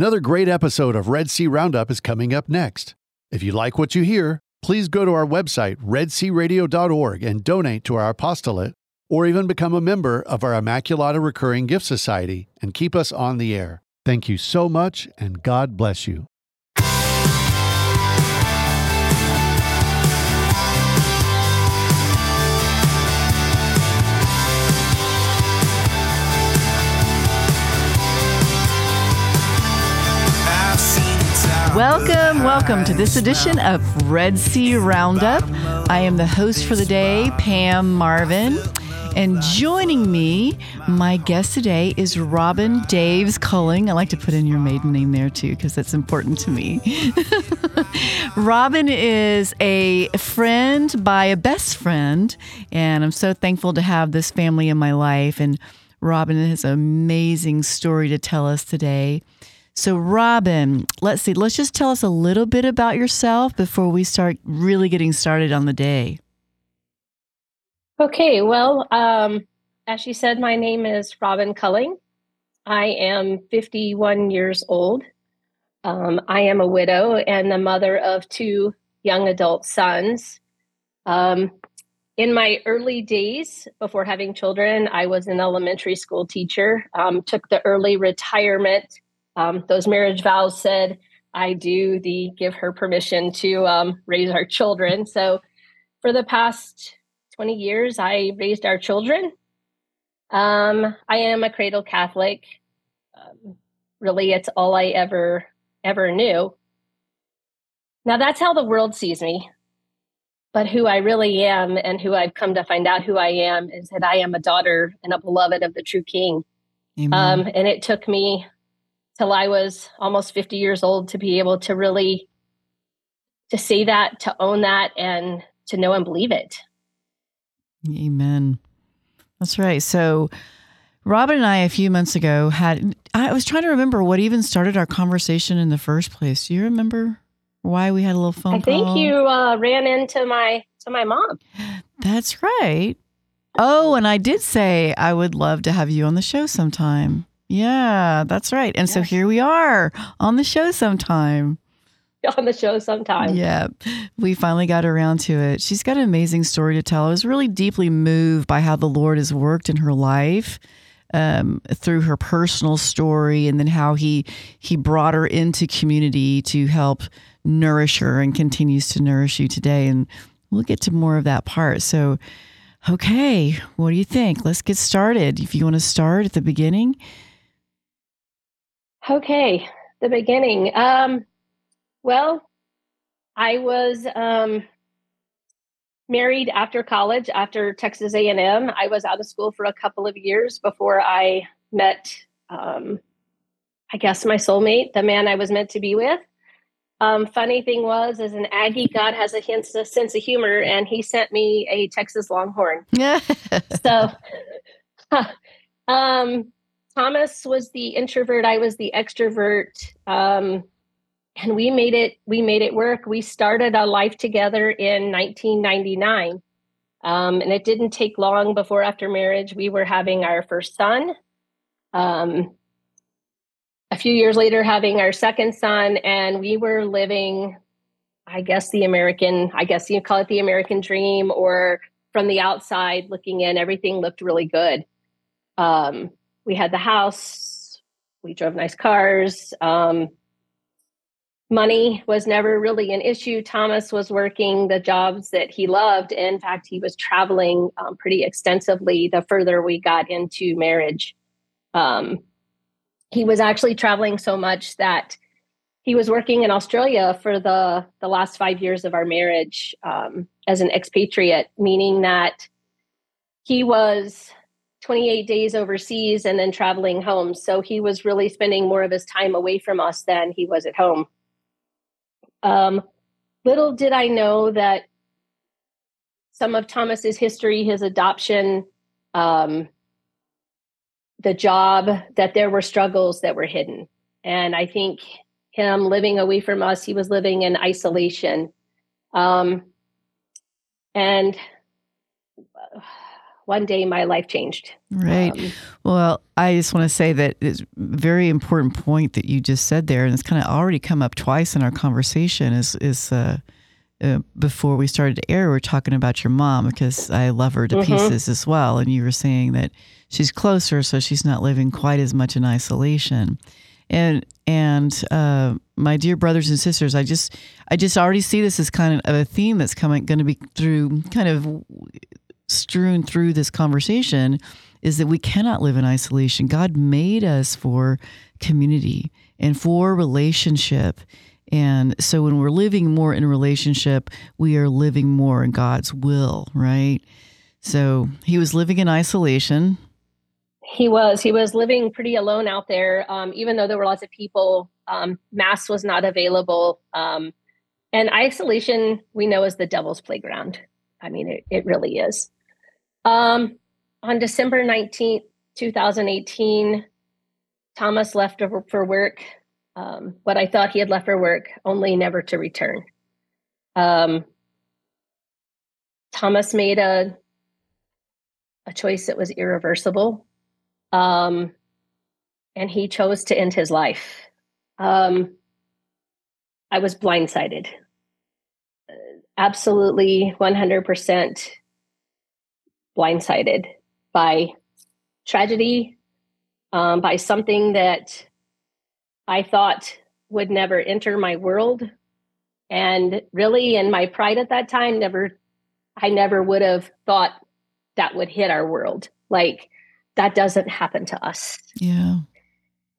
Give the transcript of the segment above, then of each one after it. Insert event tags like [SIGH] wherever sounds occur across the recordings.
Another great episode of RED-C Roundup is coming up next. If you like what you hear, please go to our website, redcradio.org, and donate to our apostolate, or even become a member of our Immaculata Recurring Gift Society and keep us on the air. Thank you so much, and God bless you. Welcome, welcome to this edition of RED-C Roundup. I am the host for the day, Pam Marvin. And joining me, my guest today is Robyn Daves Culling. I like to put in your maiden name there too, because that's important to me. [LAUGHS] Robyn is a friend by a best friend, and I'm so thankful to have this family in my life. And Robyn has an amazing story to tell us today. So, Robyn, let's see, let's just tell us a little bit about yourself before we start really getting started on the day. Okay, well, um, as you said, my name is Robyn Culling. I am 51 years old. Um, I am a widow and the mother of two young adult sons. Um, in my early days before having children, I was an elementary school teacher, um, took the early retirement um, those marriage vows said, I do the give her permission to um, raise our children. So for the past 20 years, I raised our children. Um, I am a cradle Catholic. Um, really, it's all I ever, ever knew. Now, that's how the world sees me. But who I really am and who I've come to find out who I am is that I am a daughter and a beloved of the true King. Um, and it took me till I was almost 50 years old to be able to really to say that, to own that and to know and believe it. Amen. That's right. So Robin and I a few months ago had I was trying to remember what even started our conversation in the first place. Do you remember why we had a little phone I think you uh, ran into my to my mom. That's right. Oh, and I did say I would love to have you on the show sometime. Yeah, that's right. And yes. so here we are on the show sometime. [LAUGHS] On the show sometime. Yeah, we finally got around to it. She's got an amazing story to tell. I was really deeply moved by how the Lord has worked in her life. Um, through her personal story, and then how he he brought her into community to help nourish her, and continues to nourish you today. And we'll get to more of that part. So, okay, what do you think? Let's get started. If you want to start at the beginning, Okay, the beginning. Um, well, I was um, married after college, after Texas A&M. I was out of school for a couple of years before I met, um, I guess, my soulmate, the man I was meant to be with. Um, funny thing was, as an Aggie, God has a, hint, a sense of humor, and he sent me a Texas Longhorn. Yeah. [LAUGHS] so, [LAUGHS] um, Thomas was the introvert, I was the extrovert. Um, and we made it we made it work. We started a life together in 1999. Um, and it didn't take long before after marriage we were having our first son. Um, a few years later having our second son and we were living I guess the American, I guess you call it the American dream, or from the outside looking in, everything looked really good. Um, we had the house, we drove nice cars. Um, money was never really an issue. Thomas was working the jobs that he loved. In fact, he was traveling um, pretty extensively the further we got into marriage. Um, he was actually traveling so much that he was working in Australia for the the last five years of our marriage um, as an expatriate, meaning that he was 28 days overseas and then traveling home. So he was really spending more of his time away from us than he was at home. Um, little did I know that some of Thomas's history, his adoption, um, the job, that there were struggles that were hidden. And I think him living away from us, he was living in isolation. Um, and one day my life changed. Right. Um, well, I just want to say that it's a very important point that you just said there, and it's kind of already come up twice in our conversation. Is is uh, uh, before we started to air, we are talking about your mom because I love her to mm-hmm. pieces as well, and you were saying that she's closer, so she's not living quite as much in isolation. And and uh, my dear brothers and sisters, I just I just already see this as kind of a theme that's coming going to be through kind of strewn through this conversation is that we cannot live in isolation. God made us for community and for relationship. And so when we're living more in relationship, we are living more in God's will, right? So he was living in isolation. He was. He was living pretty alone out there, um, even though there were lots of people. Um, mass was not available. Um, and isolation, we know, is the devil's playground. I mean, it, it really is. Um, on December 19th, 2018, Thomas left for work. Um, what I thought he had left for work, only never to return. Um, Thomas made a a choice that was irreversible, um, and he chose to end his life. Um, I was blindsided, uh, absolutely one hundred percent blindsided by tragedy, um, by something that I thought would never enter my world. And really, in my pride at that time, never, I never would have thought that would hit our world. Like that doesn't happen to us. Yeah.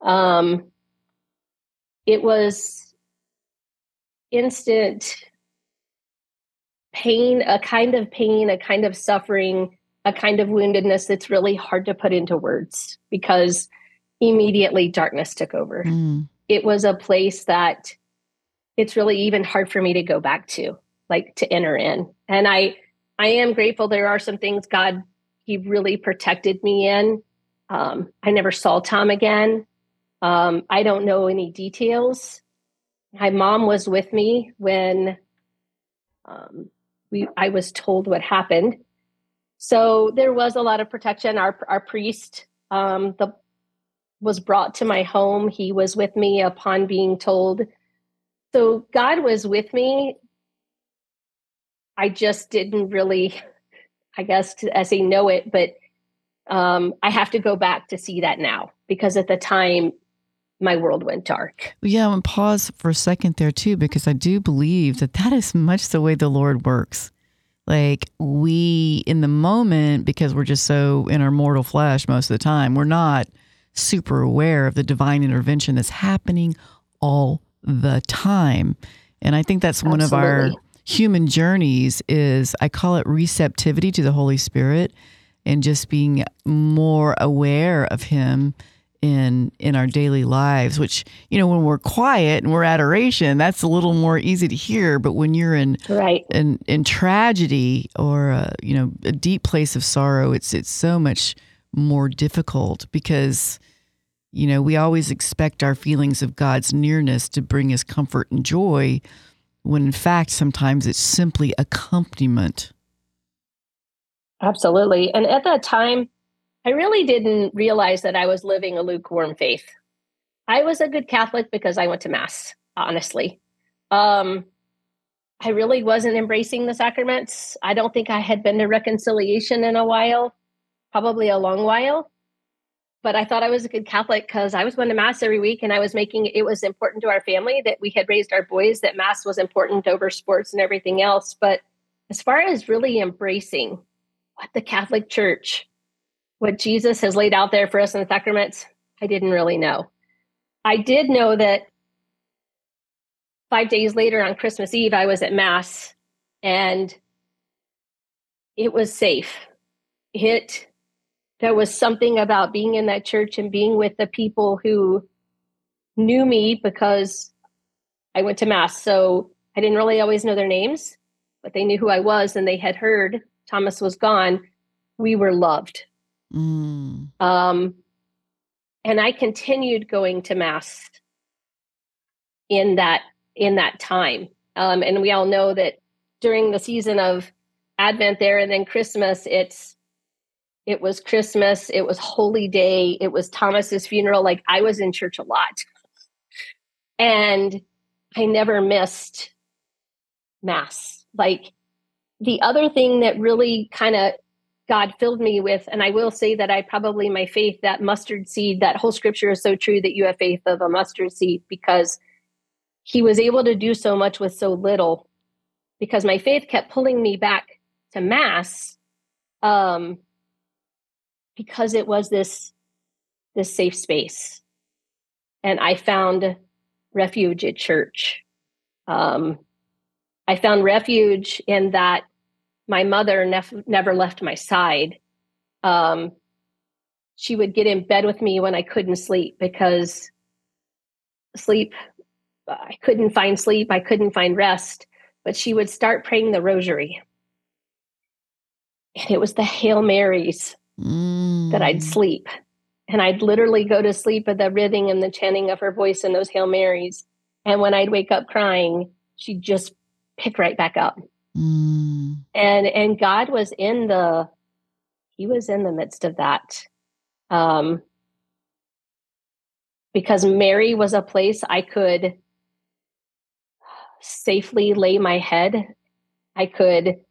Um, it was instant pain, a kind of pain, a kind of suffering a kind of woundedness that's really hard to put into words because immediately darkness took over. Mm. It was a place that it's really even hard for me to go back to, like to enter in. And I I am grateful there are some things God he really protected me in. Um, I never saw Tom again. Um, I don't know any details. My mom was with me when um, we I was told what happened so there was a lot of protection. Our our priest um, the was brought to my home. He was with me upon being told. So God was with me. I just didn't really, I guess, as they know it, but um, I have to go back to see that now because at the time my world went dark. Yeah, and pause for a second there too, because I do believe that that is much the way the Lord works. Like we, in the moment, because we're just so in our mortal flesh most of the time, we're not super aware of the divine intervention that's happening all the time. And I think that's Absolutely. one of our human journeys is I call it receptivity to the Holy Spirit and just being more aware of him in in our daily lives which you know when we're quiet and we're adoration that's a little more easy to hear. But when you're in right. in in tragedy or a, you know a deep place of sorrow it's it's so much more difficult because you know we always expect our feelings of God's nearness to bring us comfort and joy when in fact sometimes it's simply accompaniment. Absolutely. And at that time I really didn't realize that I was living a lukewarm faith. I was a good Catholic because I went to Mass, honestly. Um, I really wasn't embracing the sacraments. I don't think I had been to reconciliation in a while, probably a long while. But I thought I was a good Catholic because I was going to Mass every week and I was making it was important to our family that we had raised our boys that Mass was important over sports and everything else. But as far as really embracing what the Catholic Church what Jesus has laid out there for us in the sacraments, I didn't really know. I did know that five days later on Christmas Eve, I was at Mass and it was safe. It, there was something about being in that church and being with the people who knew me because I went to Mass. So I didn't really always know their names, but they knew who I was and they had heard Thomas was gone. We were loved Mm. Um, and I continued going to mass in that in that time. Um, and we all know that during the season of Advent there and then Christmas, it's it was Christmas, it was Holy Day, it was Thomas's funeral. Like I was in church a lot. And I never missed mass. Like the other thing that really kind of God filled me with, and I will say that I probably my faith, that mustard seed, that whole scripture is so true that you have faith of a mustard seed because he was able to do so much with so little because my faith kept pulling me back to mass um, because it was this this safe space. And i found refuge at church. Um, i found refuge in that my mother nef- never left my side um, she would get in bed with me when i couldn't sleep because sleep I couldn't find sleep, I couldn't find rest, but she would start praying the rosary. And it was the Hail Marys mm. that I'd mm. sleep. And I'd literally go to sleep at the rhything and the chanting of her voice in those Hail Marys. And when I'd wake up crying, she'd just pick right back up. Mm. And and God was in the he was in the midst of that. Um because Mary was a place I could safely lay my head. I could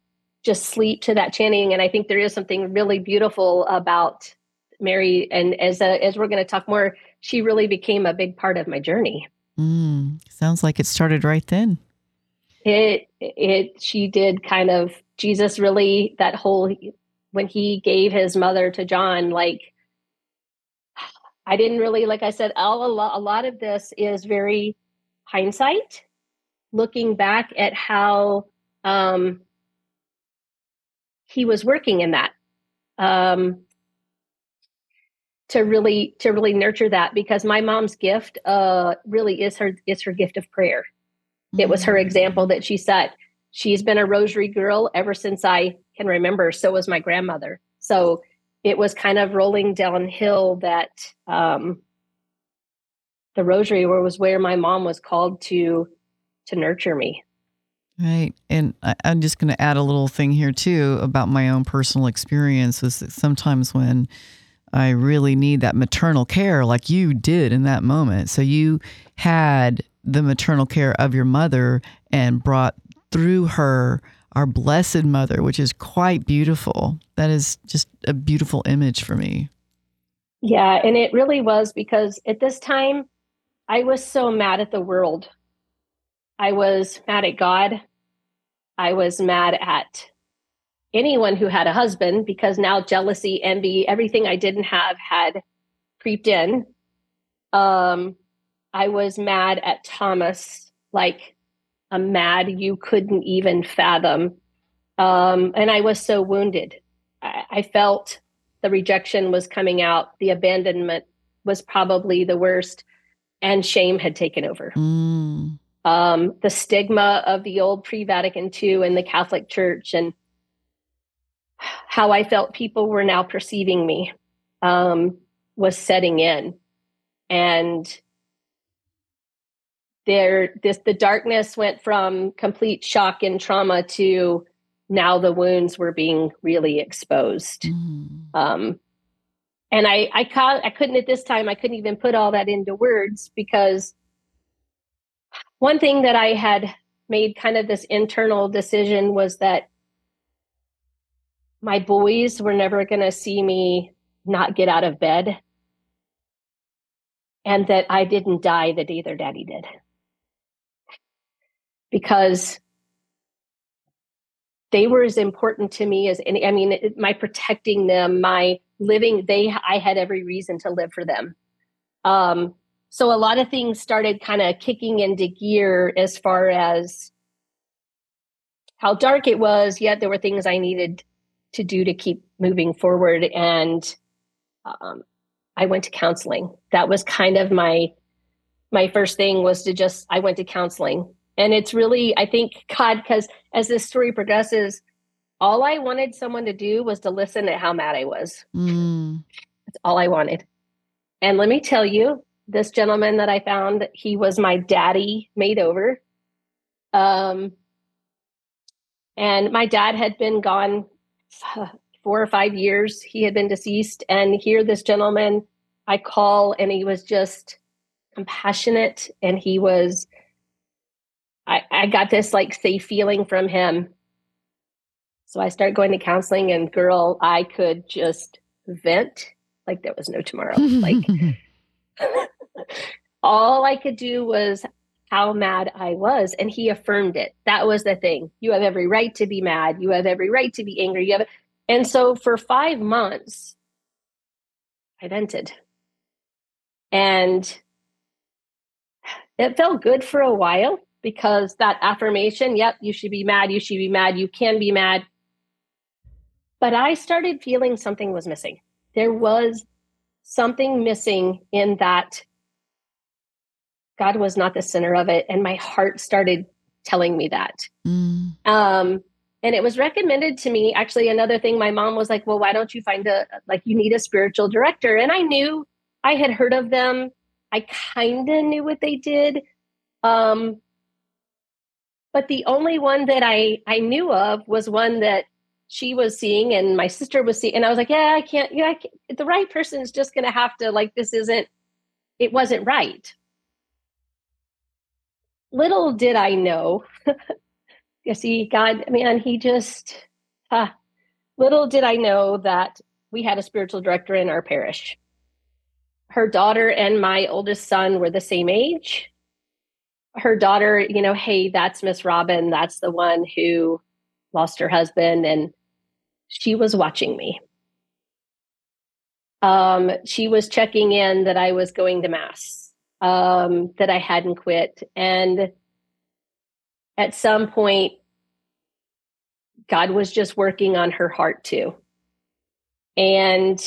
just sleep to that chanting. And I think there is something really beautiful about Mary. And as a, as we're going to talk more, she really became a big part of my journey. Mm, sounds like it started right then. It it she did kind of Jesus really that whole when he gave his mother to John like I didn't really like I said all a lot, a lot of this is very hindsight looking back at how um, he was working in that um, to really to really nurture that because my mom's gift uh, really is her is her gift of prayer. It was her example that she set. She's been a rosary girl ever since I can remember. So was my grandmother. So it was kind of rolling downhill that um, the rosary was where my mom was called to to nurture me. Right. And I, am just going to add a little thing here, too, about my own personal experience is that sometimes when I really need that maternal care, like you did in that moment. So you had the maternal care of your mother and brought through her our Blessed Mother, which is quite beautiful. That is just a beautiful image for me. Yeah. And it really was because at this time, I was so mad at the world I was mad at God. I was mad at anyone who had a husband because now jealousy, envy, everything I didn't have had creeped in. Um, I was mad at Thomas, like a mad you couldn't even fathom. Um, and I was so wounded. I, I felt the rejection was coming out, the abandonment was probably the worst, and shame had taken over. Mm um, the stigma of the old pre Vatican II and the Catholic Church, and how I felt people were now perceiving me um, was setting in. And there, this the darkness went from complete shock and trauma to now the wounds were being really exposed. Mm. Um, and I, I, ca- I couldn't at this time. I couldn't even put all that into words because one thing that I had made kind of this internal decision was that my boys were never going to see me not get out of bed and that I didn't die the day their daddy did. Because they were as important to me as any, I mean, my protecting them, my living, they, I had every reason to live for them. Um, so a lot of things started kind of kicking into gear as far as how dark it was, yet there were things I needed to do to keep moving forward. And um, I went to counseling. That was kind of my my first thing was to just I went to counseling. And it's really, I think, God, because as this story progresses, all I wanted someone to do was to listen to how mad I was. Mm. That's all I wanted. And let me tell you, this gentleman that I found, he was my daddy made over. Um, and my dad had been gone [SIGHS] four or five years he had been deceased. And here, this gentleman I call, and he was just compassionate and he was, I, I got this like safe feeling from him. So I started going to counseling, and girl, I could just vent like there was no tomorrow. like, [LAUGHS] [LAUGHS] all I could do was how mad I was. And he affirmed it. That was the thing. You have every right to be mad. You have every right to be angry. You have, and so for five months, I vented. And it felt good for a while because that affirmation, yep, you should be mad. You should be mad. You can be mad. But I started feeling something was missing. There was something missing in that God was not the center of it. And my heart started telling me that. Mm. Um, and it was recommended to me. Actually, another thing, my mom was like, well, why don't you find a, like, you need a spiritual director? And I knew I had heard of them. I kind of knew what they did. Um, but the only one that I, I knew of was one that she was seeing and my sister was seeing. And I was like, yeah, I can't, yeah, I can't. the right person is just going to have to, like, this isn't, it wasn't right little did I know. [LAUGHS] you see, God, man, he just, uh, little did I know that we had a spiritual director in our parish. Her daughter and my oldest son were the same age. Her daughter, you know, hey, that's Miss Robyn. That's the one who lost her husband. And she was watching me. Um, she was checking in that I was going to Mass um, that I hadn't quit. And at some point, God was just working on her heart too. And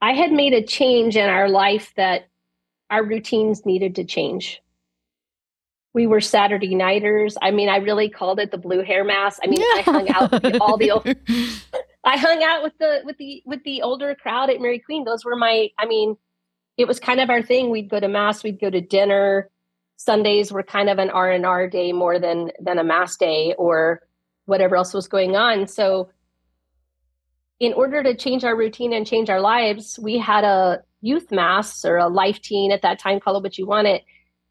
I had made a change in our life that our routines needed to change. We were Saturday nighters. I mean, I really called it the blue hair mass. I mean, I hung out with all the old, [LAUGHS] I hung out with the with the with the older crowd at Mary Queen. Those were my I mean, it was kind of our thing. We'd go to mass, we'd go to dinner. Sundays were kind of an R and R day more than than a mass day or whatever else was going on. So in order to change our routine and change our lives, we had a youth mass or a life teen at that time, call it what you want it.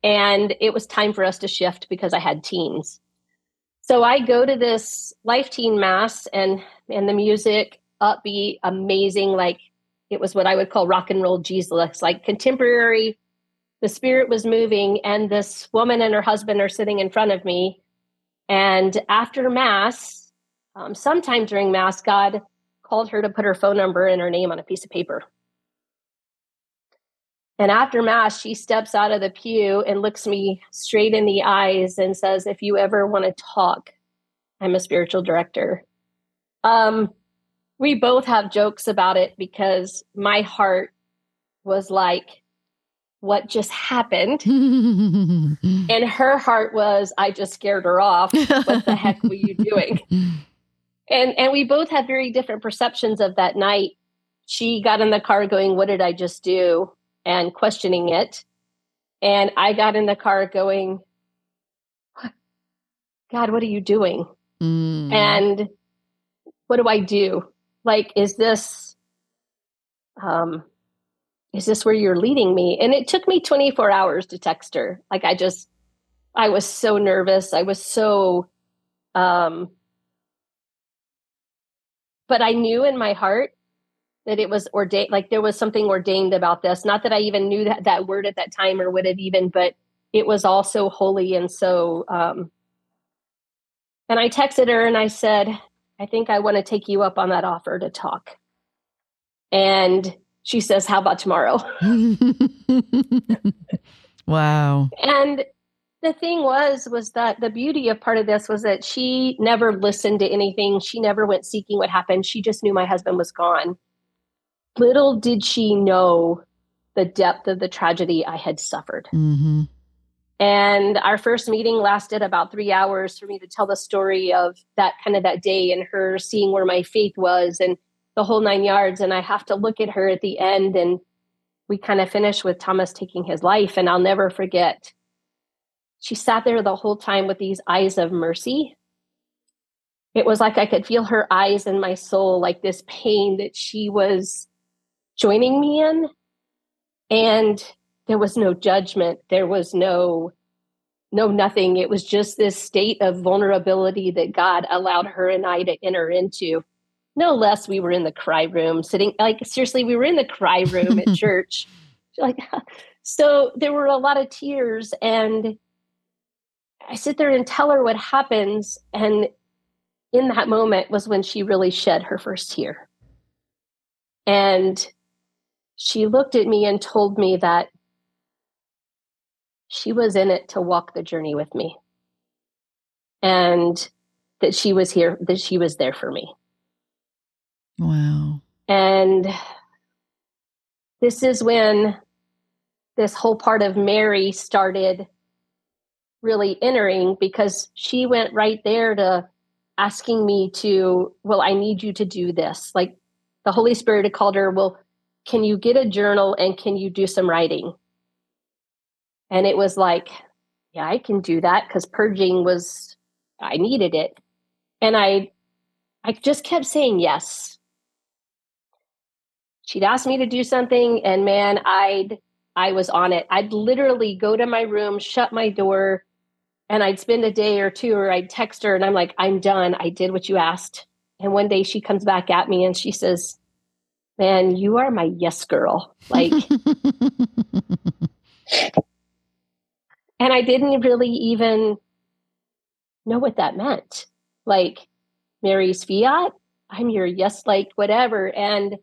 And it was time for us to shift because I had teens. So I go to this life teen mass and and the music upbeat, amazing, like it was what I would call rock and roll Jesus, like contemporary. The spirit was moving, and this woman and her husband are sitting in front of me. And after Mass, um, sometime during Mass, God called her to put her phone number and her name on a piece of paper. And after Mass, she steps out of the pew and looks me straight in the eyes and says, If you ever want to talk, I'm a spiritual director. Um, we both have jokes about it because my heart was like, what just happened? [LAUGHS] and her heart was, I just scared her off. What the heck were you doing? And and we both had very different perceptions of that night. She got in the car going, What did I just do? And questioning it. And I got in the car going, God, what are you doing? Mm. And what do I do? like is this um is this where you're leading me and it took me 24 hours to text her like i just i was so nervous i was so um but i knew in my heart that it was ordained like there was something ordained about this not that i even knew that that word at that time or would have even but it was all so holy and so um and i texted her and i said I think I want to take you up on that offer to talk. And she says, How about tomorrow? [LAUGHS] wow. And the thing was, was that the beauty of part of this was that she never listened to anything. She never went seeking what happened. She just knew my husband was gone. Little did she know the depth of the tragedy I had suffered. Mm-hmm. And our first meeting lasted about three hours for me to tell the story of that kind of that day and her seeing where my faith was and the whole nine yards. And I have to look at her at the end and we kind of finish with Thomas taking his life. And I'll never forget, she sat there the whole time with these eyes of mercy. it was like I could feel her eyes in my soul, like this pain that she was joining me in. And there was no judgment. There was no, no nothing. It was just this state of vulnerability that God allowed her and I to enter into. No less, we were in the cry room, sitting like seriously, we were in the cry room at [LAUGHS] church. Like, [LAUGHS] so there were a lot of tears, and I sit there and tell her what happens, and in that moment was when she really shed her first tear. And she looked at me and told me that she was in it to walk the journey with me and that she was here, that she was there for me. Wow. And this is when this whole part of Mary started really entering because she went right there to asking me to, well, I need you to do this. Like the Holy Spirit had called her, well, can you get a journal and can you do some writing? And it was like, yeah, I can do that because purging was, I needed it. And I, I just kept saying yes. She'd ask me to do something, and man, I'd, I was on it. I'd literally go to my room, shut my door, and I'd spend a day or two, or I'd text her, and I'm like, I'm done. I did what you asked. And one day she comes back at me and she says, Man, you are my yes girl. Like, [LAUGHS] And I didn't really even know what that meant. Like Mary's fiat, I'm your yes, like whatever. And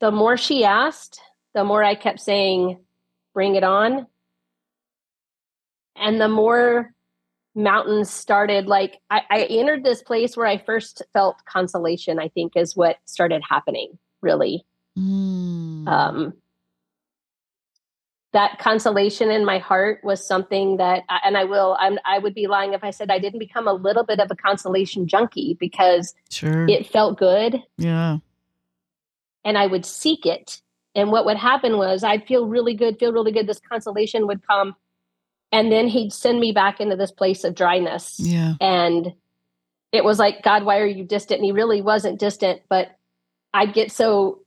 the more she asked, the more I kept saying, bring it on. And the more mountains started, like I, I entered this place where I first felt consolation, I think is what started happening, really. Mm. Um, that consolation in my heart was something that and i will I'm, i would be lying if i said i didn't become a little bit of a consolation junkie because sure. it felt good yeah and i would seek it and what would happen was i'd feel really good feel really good this consolation would come and then he'd send me back into this place of dryness yeah and it was like god why are you distant and he really wasn't distant but i'd get so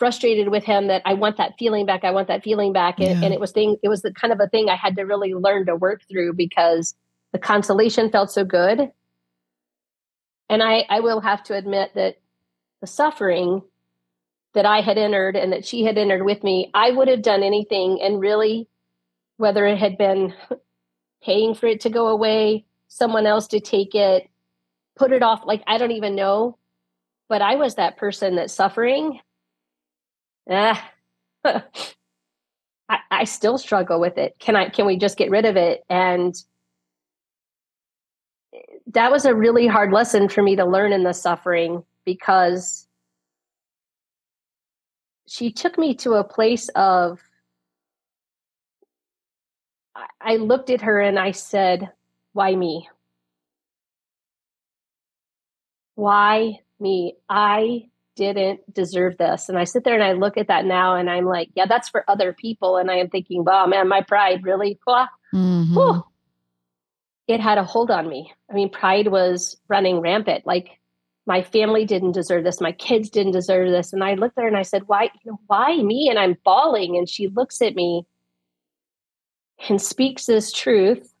frustrated with him that I want that feeling back. I want that feeling back. And, yeah. and, it was thing, it was the kind of a thing I had to really learn to work through because the consolation felt so good. And I, I will have to admit that the suffering that I had entered and that she had entered with me, I would have done anything. And really, whether it had been paying for it to go away, someone else to take it, put it off, like I don't even know. But I was that person that's suffering ah, [LAUGHS] I, I still struggle with it. Can I, can we just get rid of it? And that was a really hard lesson for me to learn in the suffering because she took me to a place of I looked at her and I said, Why me? Why me? I didn't deserve this. And I sit there and I look at that now and I'm like, yeah, that's for other people. And I am thinking, wow, man, my pride really, mm-hmm. it had a hold on me. I mean, pride was running rampant. Like my family didn't deserve this. My kids didn't deserve this. And I looked there and I said, why, you know, why me? And I'm bawling. And she looks at me and speaks this truth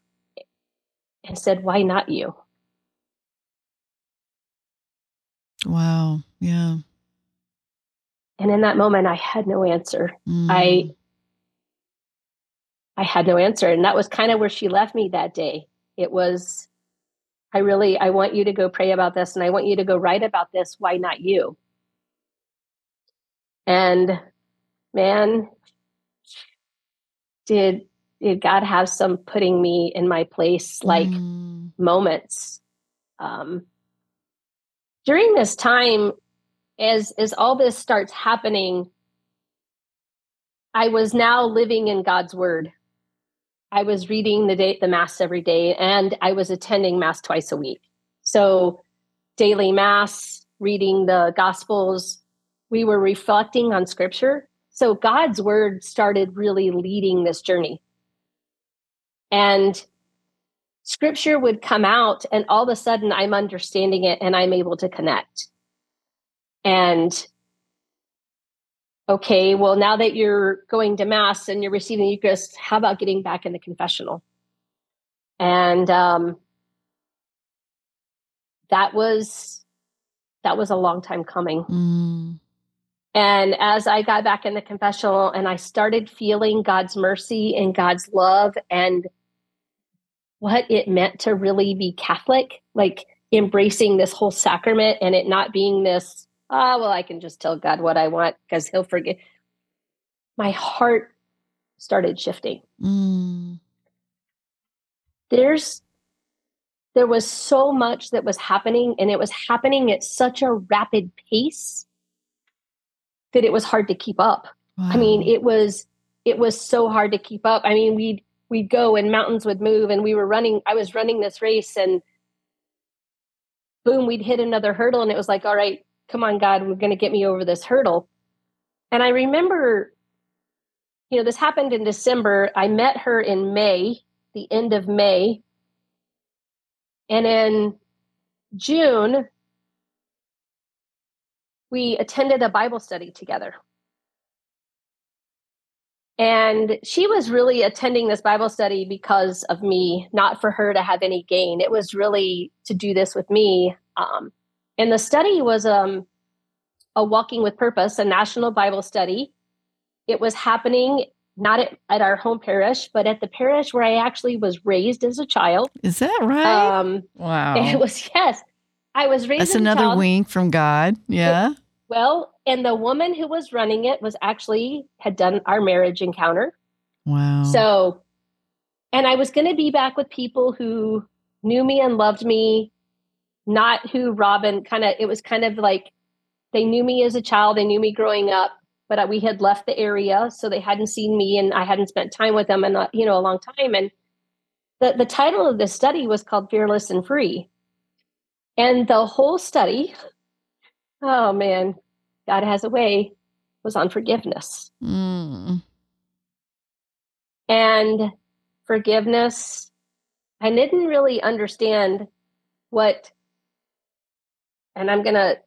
and said, why not you? Wow. Yeah. And in that moment, I had no answer. Mm. I I had no answer. And that was kind of where she left me that day. It was, I really, I want you to go pray about this and I want you to go write about this. Why not you? And man, did did God have some putting me in my place like mm. moments? Um, during this time, as as all this starts happening i was now living in god's word. I was reading the day the mass every day and i was attending mass twice a week. So daily mass reading the gospels we were reflecting on scripture. So god's word started really leading this journey. And scripture would come out and all of a sudden I'm understanding it and I'm able to connect. And okay, well, now that you're going to Mass and you're receiving the Eucharist, how about getting back in the confessional? And um, that was that was a long time coming. Mm. And as I got back in the confessional and I started feeling God's mercy and God's love and what it meant to really be Catholic, like embracing this whole sacrament and it not being this, ah, oh, well, I can just tell God what I want because he'll forgive. My heart started shifting. Mm. There's there was so much that was happening and it was happening at such a rapid pace that it was hard to keep up. Wow. I mean, it was it was so hard to keep up. I mean, we'd we'd go and mountains would move and we were running I was running this race and boom, we'd hit another hurdle and it was like, all right, come on God, we're going to get me over this hurdle. And I remember you know, this happened in December. I met her in May, the end of May. And in June, we attended a Bible study together. And she was really attending this Bible study because of me, not for her to have any gain. It was really to do this with me. Um, and the study was um, a Walking with Purpose, a national Bible study. It was happening not at, at, our home parish, but at the parish where I actually was raised as a child. Is that right? Um, wow. [LAUGHS] It was, yes. I was raised. That's another wink from God. Yeah. It, well, and the woman who was running it was actually had done our marriage encounter. Wow. So, and I was going to be back with people who knew me and loved me, not who Robyn kind of, it was kind of like they knew me as a child, they knew me growing up, but we had left the area. So they hadn't seen me and I hadn't spent time with them in, a, you know, a long time. And the, the title of this study was called Fearless and Free. And the whole study, oh man, God has a way, was on forgiveness. Mm. And forgiveness, I didn't really understand what, and I'm going to,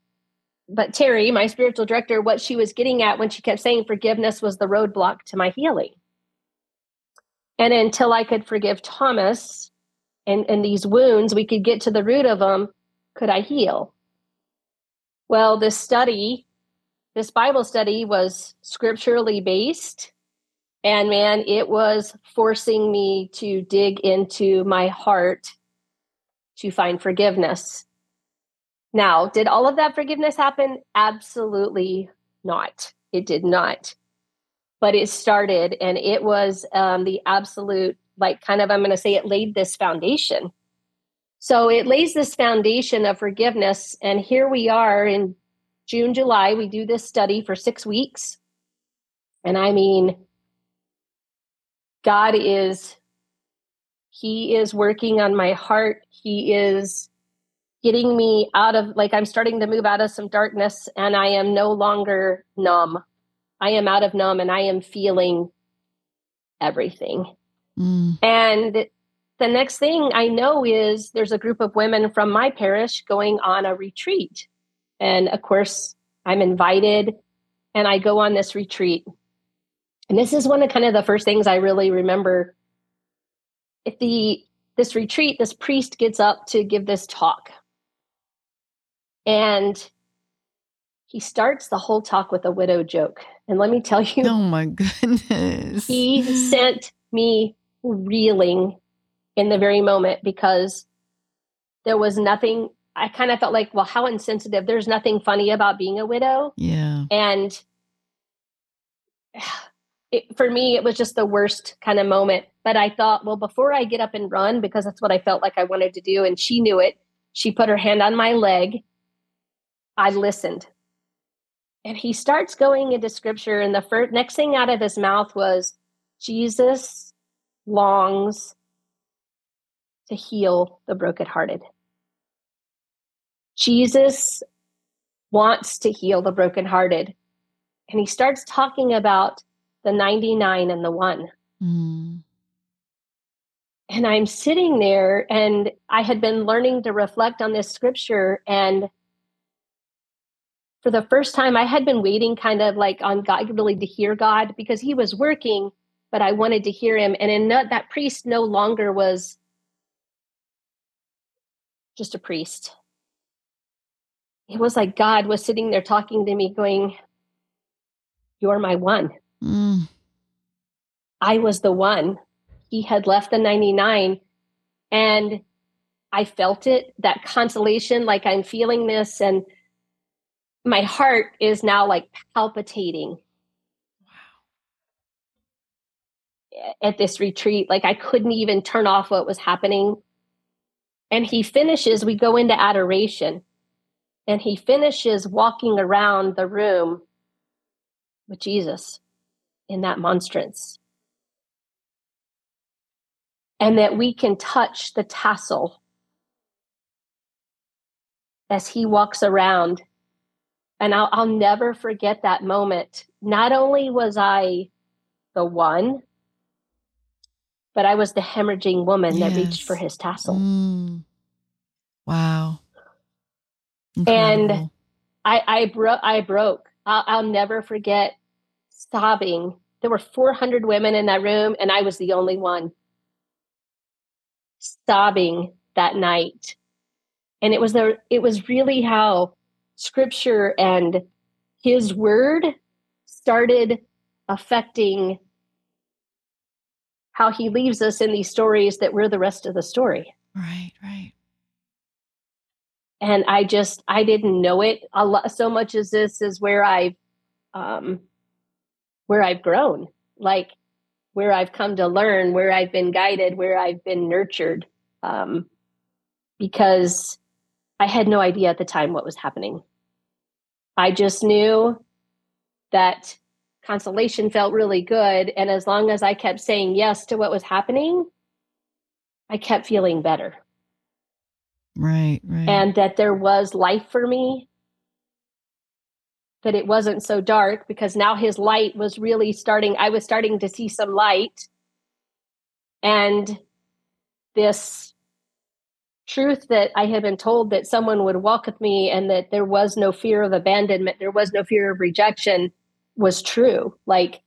but Terry, my spiritual director, what she was getting at when she kept saying forgiveness was the roadblock to my healing. And until I could forgive Thomas and, and these wounds, we could get to the root of them could I heal? Well, this study, this Bible study was scripturally based. And man, it was forcing me to dig into my heart to find forgiveness. Now, did all of that forgiveness happen? Absolutely not. It did not. But it started, and it was um, the absolute, like, kind of, I'm going to say it laid this foundation so it lays this foundation of forgiveness. And here we are in June, July, we do this study for six weeks. And I mean, God is, He is working on my heart. He is getting me out of, like, I'm starting to move out of some darkness and I am no longer numb. I am out of numb and I am feeling everything. Mm. And the next thing I know is there's a group of women from my parish going on a retreat. And of course, I'm invited and I go on this retreat. And this is one of kind of the first things I really remember. If the this retreat, this priest gets up to give this talk. And he starts the whole talk with a widow joke. And let me tell you, oh my goodness. He sent me reeling in the very moment because there was nothing I kind of felt like, well, how insensitive. There's nothing funny about being a widow. Yeah. And [SIGHS] it, for me, it was just the worst kind of moment. But I thought, well, before I get up and run, because that's what I felt like I wanted to do, and she knew it, she put her hand on my leg. I listened. And he starts going into scripture, and the first, next thing out of his mouth was, Jesus longs to heal the brokenhearted. Jesus wants to heal the brokenhearted. And he starts talking about the 99 and the one. Mm. and I'm sitting there and I had been learning to reflect on this scripture and for the first time I had been waiting kind of like on God really to hear God because he was working but I wanted to hear him and in that, that priest no longer was just a priest. It was like God was sitting there talking to me going you're my one. Mm. I was the one he had left the 99 and I felt it, that consolation, like I'm feeling this, and my heart is now like palpitating. Wow. At this retreat, like I couldn't even turn off what was happening. And he finishes, we go into adoration, and he finishes walking around the room with Jesus in that monstrance and that we can touch the tassel as he walks around. And I'll, I'll never forget that moment. Not only was I the one, but I was the hemorrhaging woman yes. that reached for his tassel. Mm. Wow. Incredible. And I, I broke. I broke. I'll, I'll never forget sobbing. There were 400 women in that room, and I was the only one sobbing that night. And it was the it was really how scripture and his word started affecting how he leaves us in these stories that we're the rest of the story. Right, right. And I just I didn't know it a lot so much as this is where I've um where I've grown. Like where I've come to learn, where I've been guided, where I've been nurtured. Um, because I had no idea at the time what was happening. I just knew that consolation felt really good. And as long as I kept saying yes to what was happening, I kept feeling better. Right, right. And that there was life for me. That it wasn't so dark because now his light was really starting i was starting to see some light. And this truth that i had been told that someone would walk with me and that there was no fear of abandonment there was no fear of rejection was true. Like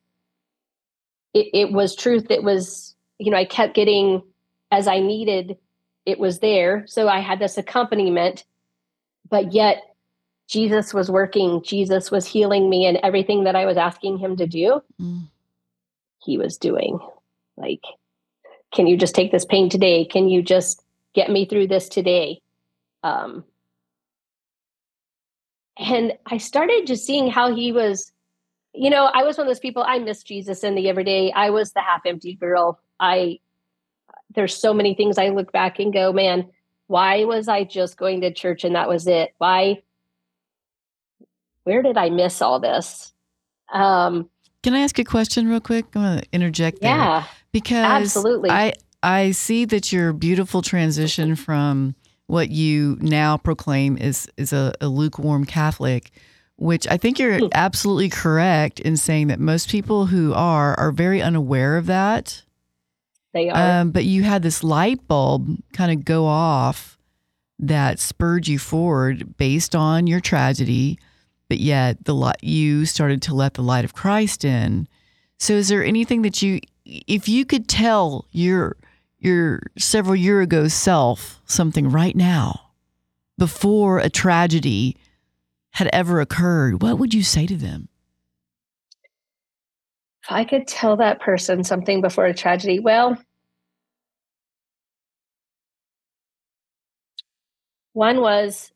it, it was truth that was you know i kept getting as i needed it was there so i had this accompaniment but yet Jesus was working, Jesus was healing me, and everything that I was asking him to do, mm. he was doing. Like, can you just take this pain today? Can you just get me through this today? Um, and I started just seeing how he was, you know, I was one of those people, I miss Jesus in the everyday. I was the half empty girl. I, there's so many things I look back and go, man, why was I just going to church and that was it? Why? where did I miss all this? Um, Can I ask a question real quick? I'm going to interject there. Yeah, because absolutely. I I see that your beautiful transition from what you now proclaim is is a, a lukewarm Catholic, which I think you're hmm. absolutely correct in saying that most people who are are very unaware of that. They are. Um, but you had this light bulb kind of go off that spurred you forward based on your tragedy but yet the light you started to let the light of Christ in. So is there anything that you if you could tell your your several year ago self something right now before a tragedy had ever occurred, what would you say to them? If I could tell that person something before a tragedy, well, one was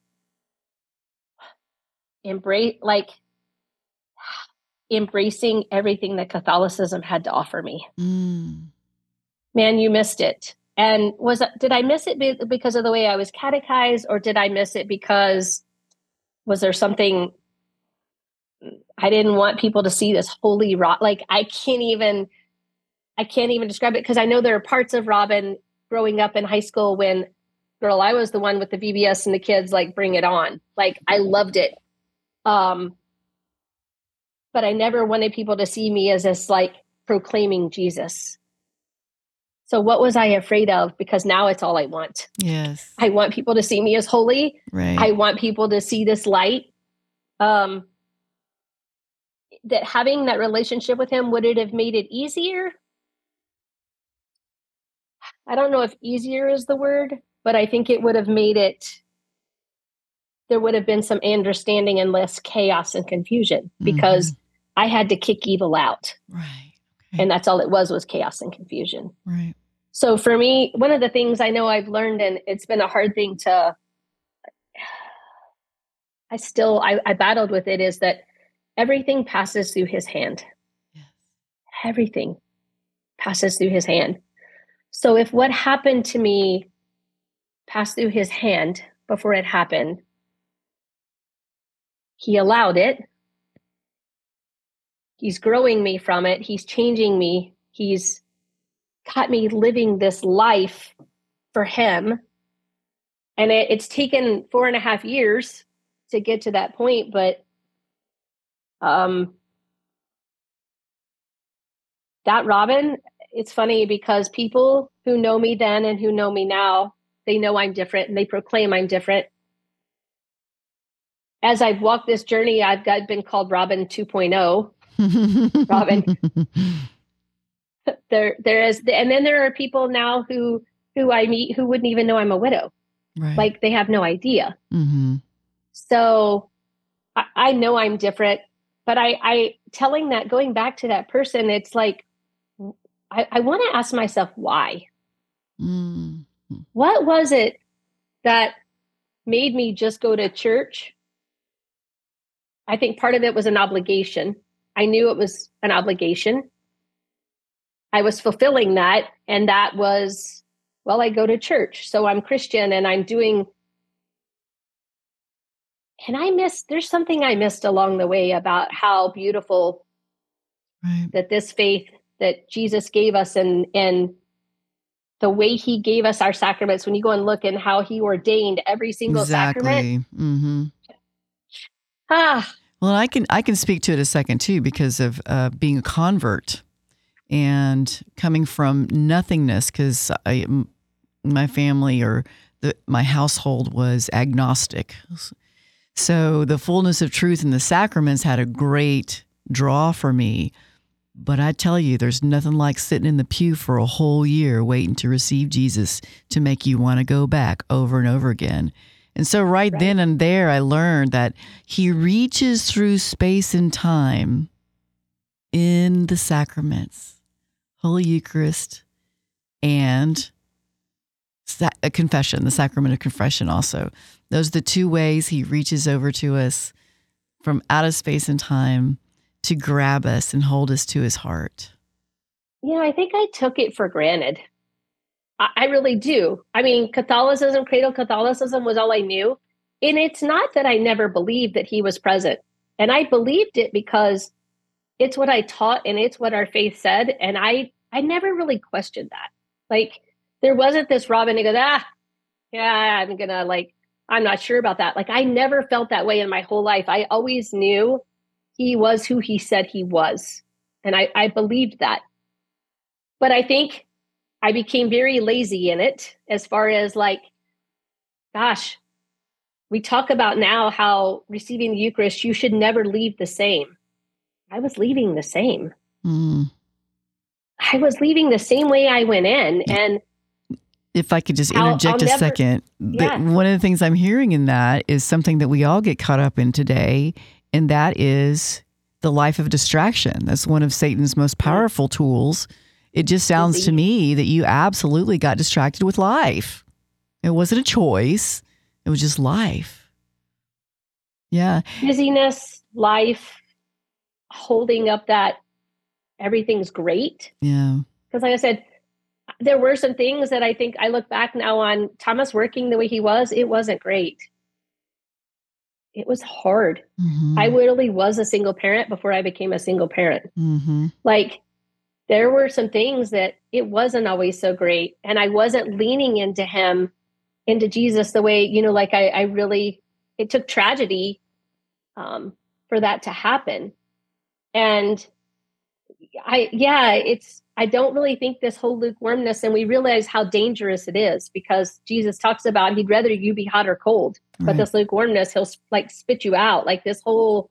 embrace like embracing everything that Catholicism had to offer me. Mm. Man, you missed it. And was did I miss it because of the way I was catechized, or did I miss it because was there something I didn't want people to see this holy rot? Like I can't even, I can't even describe it because I know there are parts of Robyn growing up in high school when, girl, I was the one with the VBS and the kids like bring it on. Like I loved it um, but I never wanted people to see me as this like proclaiming Jesus. So what was I afraid of? Because now it's all I want. Yes. I want people to see me as holy. Right. I want people to see this light. Um, that having that relationship with him would it have made it easier? I don't know if easier is the word, but I think it would have made it there would have been some understanding and less chaos and confusion mm-hmm. because I had to kick evil out. right. And that's all it was was chaos and confusion. Right. So for me, one of the things I know I've learned, and it's been a hard thing to, I still, I, I battled with it, is that everything passes through his hand. Yes. Everything passes through his hand. So if what happened to me passed through his hand before it happened, he allowed it. He's growing me from it. He's changing me. He's got me living this life for him. And it, it's taken four and a half years to get to that point, but um that Robyn, it's funny because people who know me then and who know me now, they know I'm different and they proclaim I'm different. As I've walked this journey, I've got been called Robyn 2.0. [LAUGHS] Robyn. There there is and then there are people now who who I meet who wouldn't even know I'm a widow. right. Like they have no idea. hmm So I, I know I'm different, but I, I telling that going back to that person, it's like I, I want to ask myself why. mm What was it that made me just go to church? I think part of it was an obligation. I knew it was an obligation. I was fulfilling that, and that was, well, I go to church, so I'm Christian and I'm doing and I missed, there's something I missed along the way about how beautiful Right. that this faith that Jesus gave us and, and the way he gave us our sacraments, when you go and look and how he ordained every single sacrament. Exactly. hmm Ah, Well, I can I can speak to it a second too because of uh, being a convert and coming from nothingness. Because my family or the, my household was agnostic, so the fullness of truth in the sacraments had a great draw for me. But I tell you, there's nothing like sitting in the pew for a whole year waiting to receive Jesus to make you want to go back over and over again. And so, right, Right. then and there, I learned that He reaches through space and time in the sacraments, Holy Eucharist, and a uh, confession, the sacrament of confession, also. Those are the two ways He reaches over to us from out of space and time to grab us and hold us to His heart. you know, I think I took it for granted. I, I really do. I mean, Catholicism, cradle Catholicism was all I knew. And it's not that I never believed that he was present. And I believed it because it's what I taught and it's what our faith said. And I I never really questioned that. Like there wasn't this Robyn who goes, ah, yeah, I'm gonna like, I'm not sure about that. Like I never felt that way in my whole life. I always knew he was who he said he was. And I, I believed that. But I think I became very lazy in it as far as like, gosh, we talk about now how receiving the Eucharist, you should never leave the same. I was leaving the same. Mm. I was leaving the same way I went in. And If I could just I'll- interject I'll a never- second, Yeah. one of the things I'm hearing in that is something that we all get caught up in today, and that is the life of distraction. That's one of Satan's most mm-hmm. powerful tools. It just sounds to me that you absolutely got distracted with life. It wasn't a choice, it was just life. Yeah. busyness, life, holding up that everything's great. Yeah. Because, like I said, there were some things that I think I look back now on Thomas working the way he was, it wasn't great. It was hard. Mhm. I literally was a single parent before I became a single parent. Mhm. Like, there were some things that it wasn't always so great. And I wasn't leaning into him, into Jesus, the way, you know, like I, I really, it took tragedy um, for that to happen. And I, yeah, it's, I don't really think this whole lukewarmness, and we realize how dangerous it is because Jesus talks about he'd rather you be hot or cold, but this lukewarmness, he'll like spit you out, like this whole,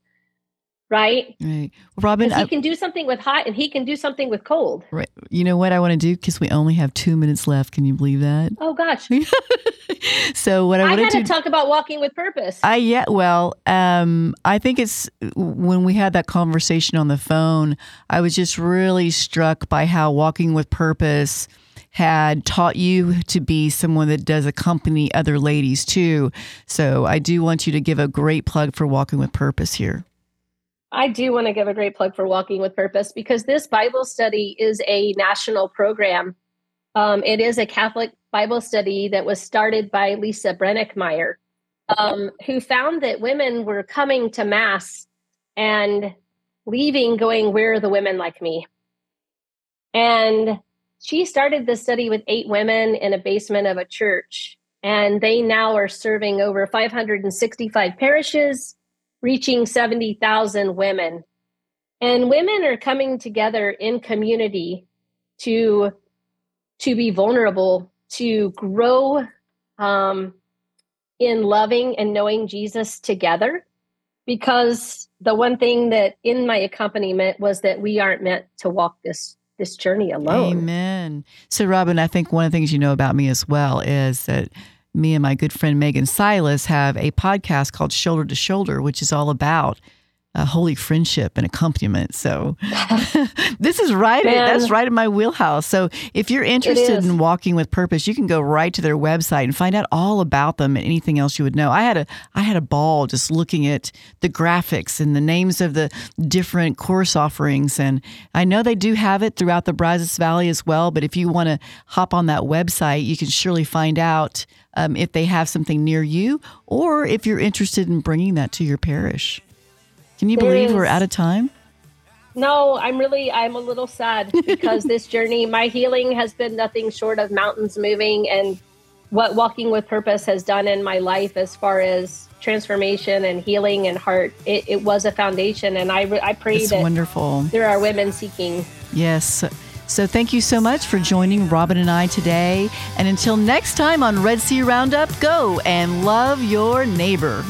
right? Right. Robyn, he I, can do something with hot and he can do something with cold. right. you know what I want to do? Because we only have two minutes left. Can you believe that? Oh gosh. [LAUGHS] so, what I, I want had to to talk about walking with purpose. I yeah, well, um, I think it's when we had that conversation on the phone, I was just really struck by how walking with purpose had taught you to be someone that does accompany other ladies too. So I do want you to give a great plug for walking with purpose here. I do want to give a great plug for Walking with Purpose because this Bible study is a national program. Um, it is a Catholic Bible study that was started by Lisa Brenninkmeyer, um, who found that women were coming to Mass and leaving, going, Where are the women like me? And she started the study with eight women in a basement of a church. And they now are serving over 565 parishes reaching 70,000 women. And women are coming together in community to to be vulnerable, to grow um, in loving and knowing Jesus together. Because the one thing that in my accompaniment was that we aren't meant to walk this this journey alone. Amen. So, Robyn, I think one of the things you know about me as well is that me and my good friend Megan Silas have a podcast called Shoulder to Shoulder, which is all about uh, holy friendship and accompaniment. So, [LAUGHS] [LAUGHS] this is right. Man. That's right in my wheelhouse. So, if you're interested in walking with purpose, you can go right to their website and find out all about them and anything else you would know. I had a I had a ball just looking at the graphics and the names of the different course offerings, and I know they do have it throughout the Brazos Valley as well. But if you want to hop on that website, you can surely find out um, if they have something near you, or if you're interested in bringing that to your parish. Can you There believe we're out of time? No, I'm really I'm a little sad [LAUGHS] because this journey, my healing has been nothing short of mountains moving and what walking with purpose has done in my life as far as transformation and healing and heart. It, it was a foundation and I I pray It's that wonderful. there are women seeking Yes. So thank you so much for joining Robyn and I today. And until next time on RED-C Roundup, go and love your neighbor.